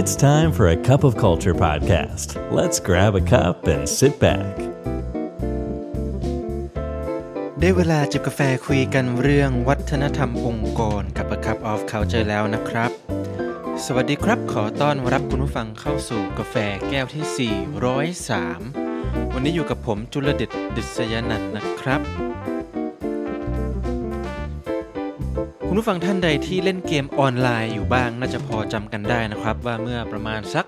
It's time for a cup of culture podcast. Let's grab a cup and sit back. ได้เวลาจิบกาแฟคุยกันเรื่องวัฒนธรรมองค์กรกับ A Cup of Culture แล้วนะครับ สวัสดีครับขอต้อนรับคุณผู้ฟังเข้าสู่กาแฟแก้วที่ 403 วันนี้อยู่กับผมจุลเดชดิษยนันนะครับ คุณผู้ฟังท่านใดที่เล่นเกมออนไลน์อยู่บ้างน่าจะพอจำกันได้นะครับ ว่าเมื่อประมาณสัก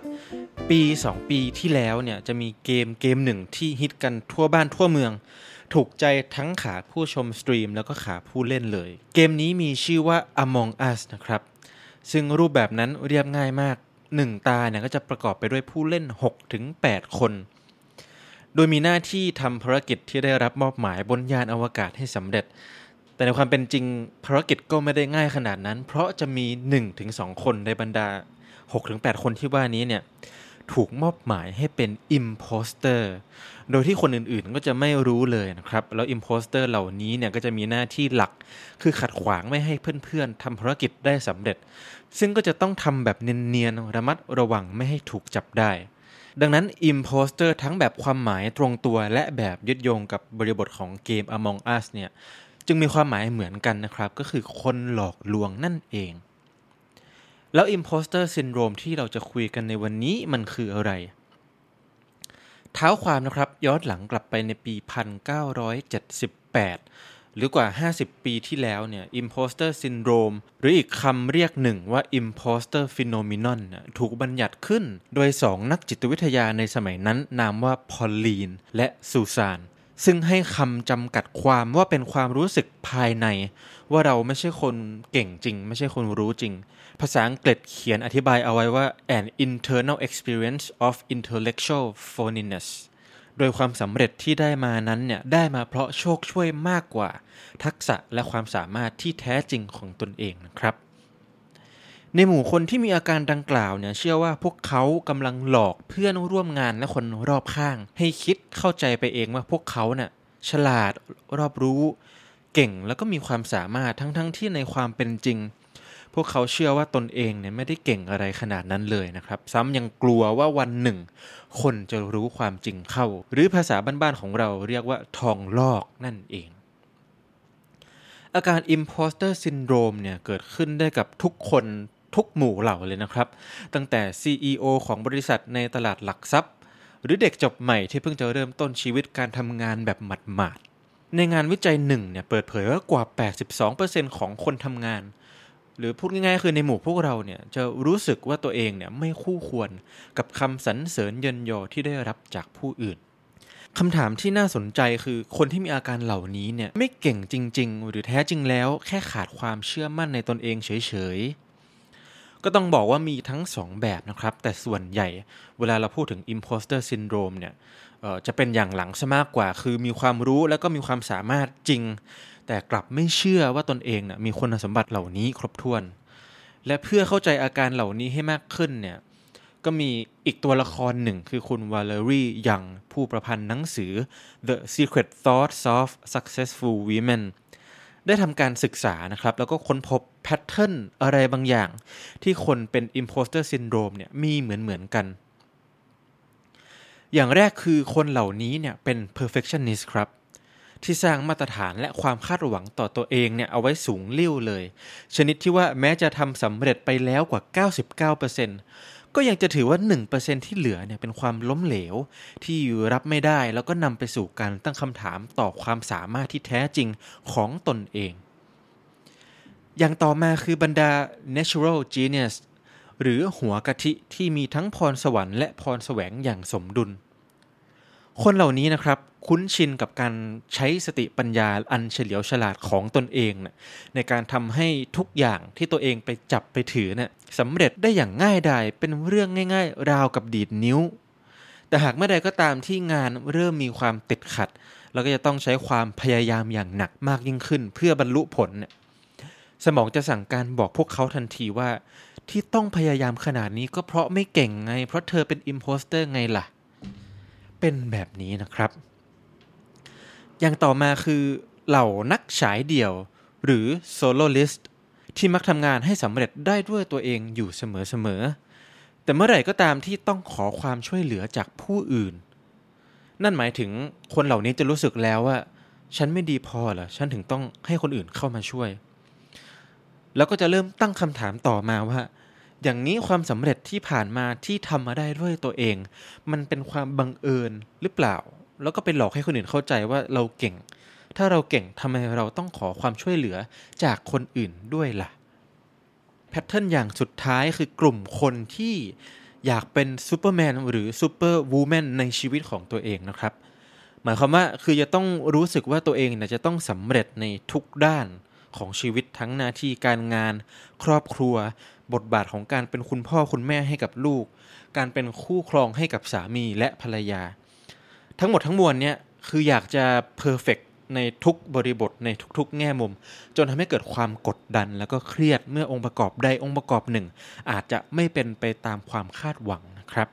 ปี 2 ปีที่แล้วเนี่ยจะมีเกมเกมหนึ่งที่ฮิตกันทั่วบ้านทั่วเมือง ถูกใจทั้งขาผู้ชมสตรีมแล้วก็ขาผู้เล่นเลย เกมนี้มีชื่อว่า Among Us นะครับ ซึ่งรูปแบบนั้นเรียบง่ายมาก 1 ตาเนี่ยก็จะประกอบไปด้วยผู้เล่น 6-8 คน โดยมีหน้าที่ทำภารกิจที่ได้รับมอบหมายบนยานอวกาศให้สำเร็จ แต่ในความเป็นจริงภารกิจก็ไม่ได้ง่ายขนาดนั้น เพราะจะมี 1-2 คนในบรรดา 6-8 คนที่ว่านี้เนี่ยถูกมอบหมายให้เป็น imposter โดยที่คนอื่นๆก็จะไม่รู้เลยนะครับ แล้ว imposter เหล่านี้เนี่ยก็จะมีหน้าที่หลัก คือขัดขวางไม่ให้เพื่อนๆทำภารกิจได้สำเร็จ ซึ่งก็จะต้องทำแบบเนียนๆระมัดระวังไม่ให้ถูกจับได้ ดังนั้น imposter ทั้งแบบความหมายตรงตัวและแบบยึดโยงกับบริบทของเกม Among Us เนี่ย จึงมีความหมายเหมือนกันนะครับ ก็คือคนหลอกลวงนั่นเอง แล้ว imposter syndrome ที่เราจะคุยกันในวันนี้มันคืออะไร เท้าความนะครับย้อนหลังกลับไปในปี 1978 หรือกว่า 50 ปีที่แล้วเนี่ย imposter syndrome หรืออีกคำเรียกหนึ่งว่า imposter phenomenon น่ะถูกบัญญัติขึ้นโดยสองนักจิตวิทยาในสมัยนั้นนามว่าพอลลีนและซูซาน ซึ่งให้คำจำกัดความว่าเป็นความรู้สึกภายใน ว่าเราไม่ใช่คนเก่งจริง ไม่ใช่คนรู้จริง ภาษาอังกฤษเขียนอธิบายเอาไว้ว่า an internal experience of intellectual phoniness โดยความสำเร็จที่ได้มานั้นเนี่ยได้มาเพราะโชคช่วยมากกว่า ทักษะและความสามารถที่แท้จริงของตนเองนะครับ ในหมู่คนที่มีอาการดังกล่าวเนี่ยเชื่อว่าพวกเขากำลังหลอกเพื่อนร่วมงานและคนรอบข้าง ให้คิดเข้าใจไปเองว่าพวกเขาเน่ะฉลาดรอบรู้ เก่งแล้วก็มีความสามารถทั้งๆทที่ในความเป็นจริง พวกเขาเชื่อว่าตนเองเนี่ยไม่ได้เก่งอะไรขนาดนั้นเลยนะครับ ซ้ำยังกลัวว่าวันหนึ่ง คนจะรู้ความจริงเข้า หรือภาษาบ้านๆของเราเรียกว่าทองลอกนั่นเองอาการ imposter syndrome เนี่ยเกิดขึ้นได้กับทุกคน ทุกหมู่เหล่าเลยนะครับ ตั้งแต่ CEO ของบริษัทในตลาดหลักทรัพย์ หรือเด็กจบใหม่ที่เพิ่งจะเริ่มต้นชีวิตการทำงานแบบหมาดๆในงานวิจัยหนึ่งเนี่ยเปิดเผยว่ากว่า 82%ของคนทำงาน หรือพูดง่ายๆคือในหมู่พวกเราเนี่ยจะรู้สึกว่าตัวเองเนี่ยไม่คู่ควรกับคำสรรเสริญเยินยอที่ได้รับจากผู้อื่นคำถามที่น่าสนใจคือคนที่มีอาการเหล่านี้เนี่ยไม่เก่งจริง ๆ หรือแท้จริงแล้ว แค่ขาดความเชื่อมั่นในตนเองเฉย ก็ต้องบอกว่ามีทั้งสองแบบนะครับ แต่ส่วนใหญ่เวลาเราพูดถึง imposter syndrome เนี่ยจะเป็นอย่างหลังซะมากกว่า คือมีความรู้แล้วก็มีความสามารถจริง แต่กลับไม่เชื่อว่าตนเองนะมีคุณสมบัติเหล่านี้ครบถ้วน และเพื่อเข้าใจอาการเหล่านี้ให้มากขึ้นเนี่ยก็มีอีกตัวละครหนึ่งคือคุณวาเลอรี่ยังผู้ประพันธ์หนังสือ The Secret Thoughts of Successful Women ได้ทำการศึกษานะครับ แล้วก็ค้นพบแพทเทิร์นอะไรบางอย่าง ที่คนเป็น imposter syndrome เนี่ยมีเหมือนเหมือนกัน อย่างแรกคือคนเหล่านี้เนี่ยเป็น perfectionist ครับที่สร้างมาตรฐานและความคาดหวังต่อตัวเองเนี่ยเอาไว้สูงเลิ่วเลย ชนิดที่ว่าแม้จะทำสำเร็จไปแล้วกว่า 99% ก็ยังจะถือว่า 1%ที่เหลือเนี่ยเป็นความล้มเหลว ที่รับไม่ได้แล้วก็นำไปสู่การตั้งคำถามต่อความสามารถที่แท้จริงของตนเอง อย่างต่อมาคือบรรดา natural genius หรือหัวกะทิที่มีทั้งพรสวรรค์และพรแสวงอย่างสมดุล คนเหล่านี้นะครับคุ้นชินกับการใช้สติปัญญาอันเฉลียวฉลาดของตนเองนะในการทำให้ทุกอย่างที่ตัวเองไปจับไปถือนะ่ะสำเร็จได้อย่างง่ายดายเป็นเรื่องง่าย ๆ ราวกับดีดนิ้ว แต่หากเมื่อใดก็ตามที่งานเริ่มมีความติดขัด เราก็จะต้องใช้ความพยายามอย่างหนักมากยิ่งขึ้น เพื่อบรรลุผลเนี่ยสมองจะสั่งการบอกพวกเขาทันทีว่า ที่ต้องพยายามขนาดนี้ก็เพราะไม่เก่งไง เพราะเธอเป็น impostor ไงล่ะ เป็นแบบนี้นะครับ อย่างต่อมาคือเหล่านักฉายเดี่ยว หรือ soloist ที่มักทำงานให้สำเร็จได้ด้วยตัวเองอยู่เสมอๆ แต่เมื่อไหร่ก็ตามที่ต้องขอความช่วยเหลือจากผู้อื่น นั่นหมายถึงคนเหล่านี้จะรู้สึกแล้วว่า ฉันไม่ดีพอเหรอ ฉันถึงต้องให้คนอื่นเข้ามาช่วย แล้วก็จะเริ่มตั้งคำถามต่อมาว่า อย่างนี้ความสำเร็จที่ผ่านมาที่ทำมาได้ด้วยตัวเอง มันเป็นความบังเอิญหรือเปล่า แล้วก็ไปหลอกให้คนอื่นเข้าใจว่าเราเก่ง ถ้าเราเก่งทำไมเราต้องขอความช่วยเหลือจากคนอื่นด้วยล่ะแพทเทิร์นอย่างสุดท้ายคือกลุ่มคนที่อยากเป็นซูเปอร์แมนหรือ superwoman ในชีวิตของตัวเองนะครับ หมายความว่าคือจะต้องรู้สึกว่าตัวเองเนี่ยจะต้องสำเร็จในทุกด้าน ของชีวิตทั้งหน้าที่การงาน ครอบครัว บทบาทของการเป็นคุณพ่อคุณแม่ให้กับลูก การเป็นคู่ครองให้กับสามีและภรรยา ทั้งหมดทั้งมวลเนี่ยคืออยากจะ perfect ในทุกบริบทในทุกๆ แง่มุม จนทำให้เกิดความกดดันแล้วก็เครียดเมื่อองค์ประกอบใดองค์ประกอบหนึ่ง อาจจะไม่เป็นไปตามความคาดหวังนะครับ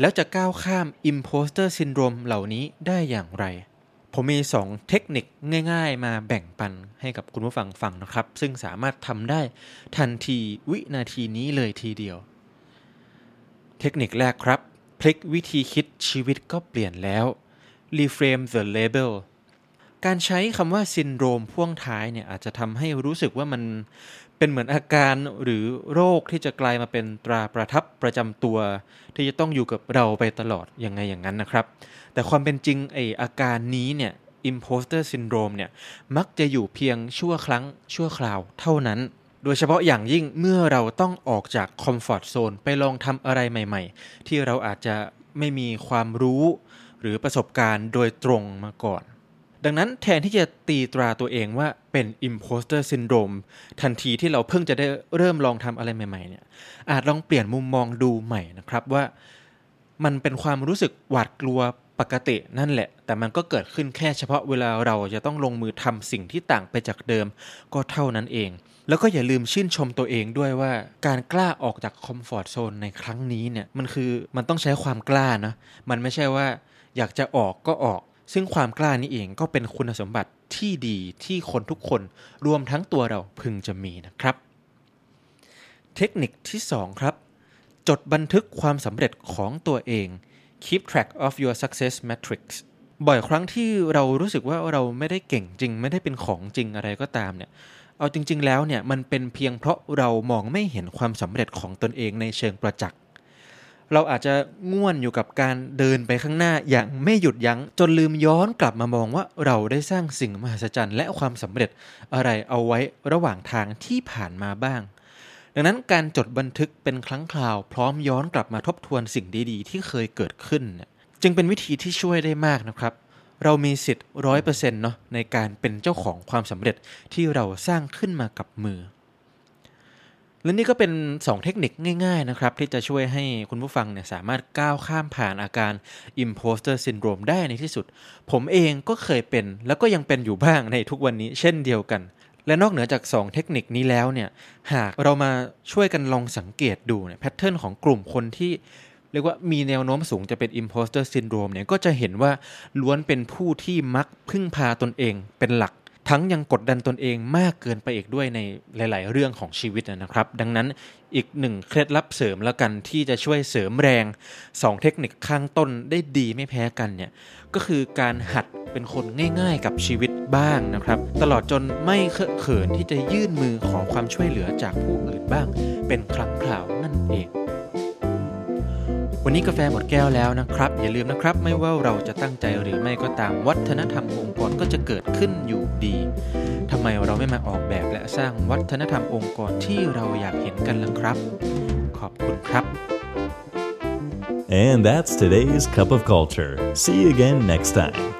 แล้วจะก้าวข้าม Imposter Syndrome เหล่านี้ได้อย่างไร ผมมี 2 เทคนิคง่ายๆ มาแบ่งปันให้กับคุณผู้ฟังฟังนะครับ ซึ่งสามารถทำได้ทันทีวินาทีนี้เลยทีเดียว เทคนิคแรกครับ พลิกวิธีคิดชีวิตก็เปลี่ยนแล้ว reframe the label การใช้คำว่าซินโดรมพ่วงท้ายเนี่ยอาจจะทำให้รู้สึกว่ามัน เป็นเหมือนอาการหรือโรคที่จะกลายมาเป็นตราประทับประจำตัว ที่จะต้องอยู่กับเราไปตลอดยังไงอย่างนั้นนะครับ แต่ความเป็นจริงไออาการนี้เนี่ย imposter syndrome เนี่ยมักจะอยู่เพียงชั่วครั้งชั่วคราวเท่านั้น โดยเฉพาะอย่างยิ่งเมื่อเราต้องออกจากคอมฟอร์ทโซนไปลองทำอะไรใหม่ๆ ที่เราอาจจะไม่มีความรู้ หรือประสบการณ์โดยตรงมาก่อน ดังนั้นแทนที่จะตีตราตัวเองว่าเป็น imposter syndrome ทันทีที่เราเพิ่งจะได้เริ่มลองทำอะไรใหม่ๆเนี่ยอาจลองเปลี่ยนมุมมองดูใหม่นะครับว่า มันเป็นความรู้สึกหวาดกลัวปกตินั่นแหละ แต่มันก็เกิดขึ้นแค่เฉพาะเวลาเราจะต้องลงมือทำสิ่งที่ต่างไปจากเดิมก็เท่านั้นเอง แล้วก็อย่าลืมชื่นชมตัวเองด้วยว่าการกล้าออกจากคอมฟอร์ทโซนในครั้งนี้เนี่ยมันคือมันต้องใช้ความกล้านะมันไม่ใช่ว่าอยากจะออกก็ออก ซึ่งความกล้านี้เองก็เป็นคุณสมบัติที่ดีที่คนทุกคนรวมทั้งตัวเราพึงจะมีนะครับ เทคนิคที่ 2 ครับ จดบันทึกความสำเร็จของตัวเอง keep track of your success metrics บ่อยครั้งที่เรารู้สึกว่าเราไม่ได้เก่งจริง ไม่ได้เป็นของจริงอะไรก็ตามเนี่ยเอาจริง ๆ แล้วเนี่ยมันเป็นเพียงเพราะเรามองไม่เห็นความสำเร็จของตนเองในเชิงประจักษ์ เราอาจจะง่วนอยู่กับการเดินไปข้างหน้าอย่างไม่หยุดยัง้ง จนลืมย้อนกลับมามองว่าเราได้สร้างสิ่งมหัศจรรย์และความสำเร็จอะไรเอาไว้ระหว่างทางที่ผ่านมาบ้าง ดังนั้นการจดบันทึกเป็นครั้งคราว พร้อมย้อนกลับมาทบทวนสิ่งดีๆ ที่เคยเกิดขึ้น จึงเป็นวิธีที่ช่วยได้มากนะครับ เรามีสิทธิ์ร้อยเปอร์เซ็นต์เนาะในการเป็นเจ้าของความสำเร็จที่เราสร้างขึ้นมากับมือ และนี่ก็เป็น 2 เทคนิคง่ายๆนะครับที่จะช่วยให้คุณผู้ฟังเนี่ยสามารถก้าวข้ามผ่านอาการ imposter syndrome ได้ในที่สุด ผมเองก็เคยเป็น แล้วก็ยังเป็นอยู่บ้างในทุกวันนี้เช่นเดียวกัน และนอกเหนือจาก 2 เทคนิคนี้แล้วเนี่ยหากเรามาช่วยกันลองสังเกตดูเนี่ยแพทเทิร์นของกลุ่มคนที่เรียกว่ามีแนวโน้มสูงจะเป็น imposter syndrome เนี่ยก็จะเห็นว่าล้วนเป็นผู้ที่มักพึ่งพาตนเองเป็นหลัก ทั้งยังกดดันตนเองมากเกินไปอีกด้วยในหลาย ๆ เรื่องของชีวิตนะครับ ดังนั้นอีกหนึ่งเคล็ดลับเสริมแล้วกันที่จะช่วยเสริมแรง 2 เทคนิคข้างต้นได้ดีไม่แพ้กันเนี่ยก็คือการหัดเป็นคนง่าย ๆ กับชีวิตบ้างนะครับ ตลอดจนไม่เคอะเขินที่จะยื่นมือขอความช่วยเหลือจากผู้อื่นบ้าง เป็นครั้งคราวนั่นเอง วันนี้กาแฟหมดแก้วแล้วนะครับ อย่าลืมนะครับ ไม่ว่าเราจะตั้งใจหรือไม่ก็ตามวัฒนธรรมองค์กรก็จะเกิดขึ้นอยู่ดีทำไมเราไม่มาออกแบบและสร้างวัฒนธรรมองค์กรที่เราอยากเห็นกันล่ะครับ ขอบคุณครับ And that's today's cup of culture. See you again next time.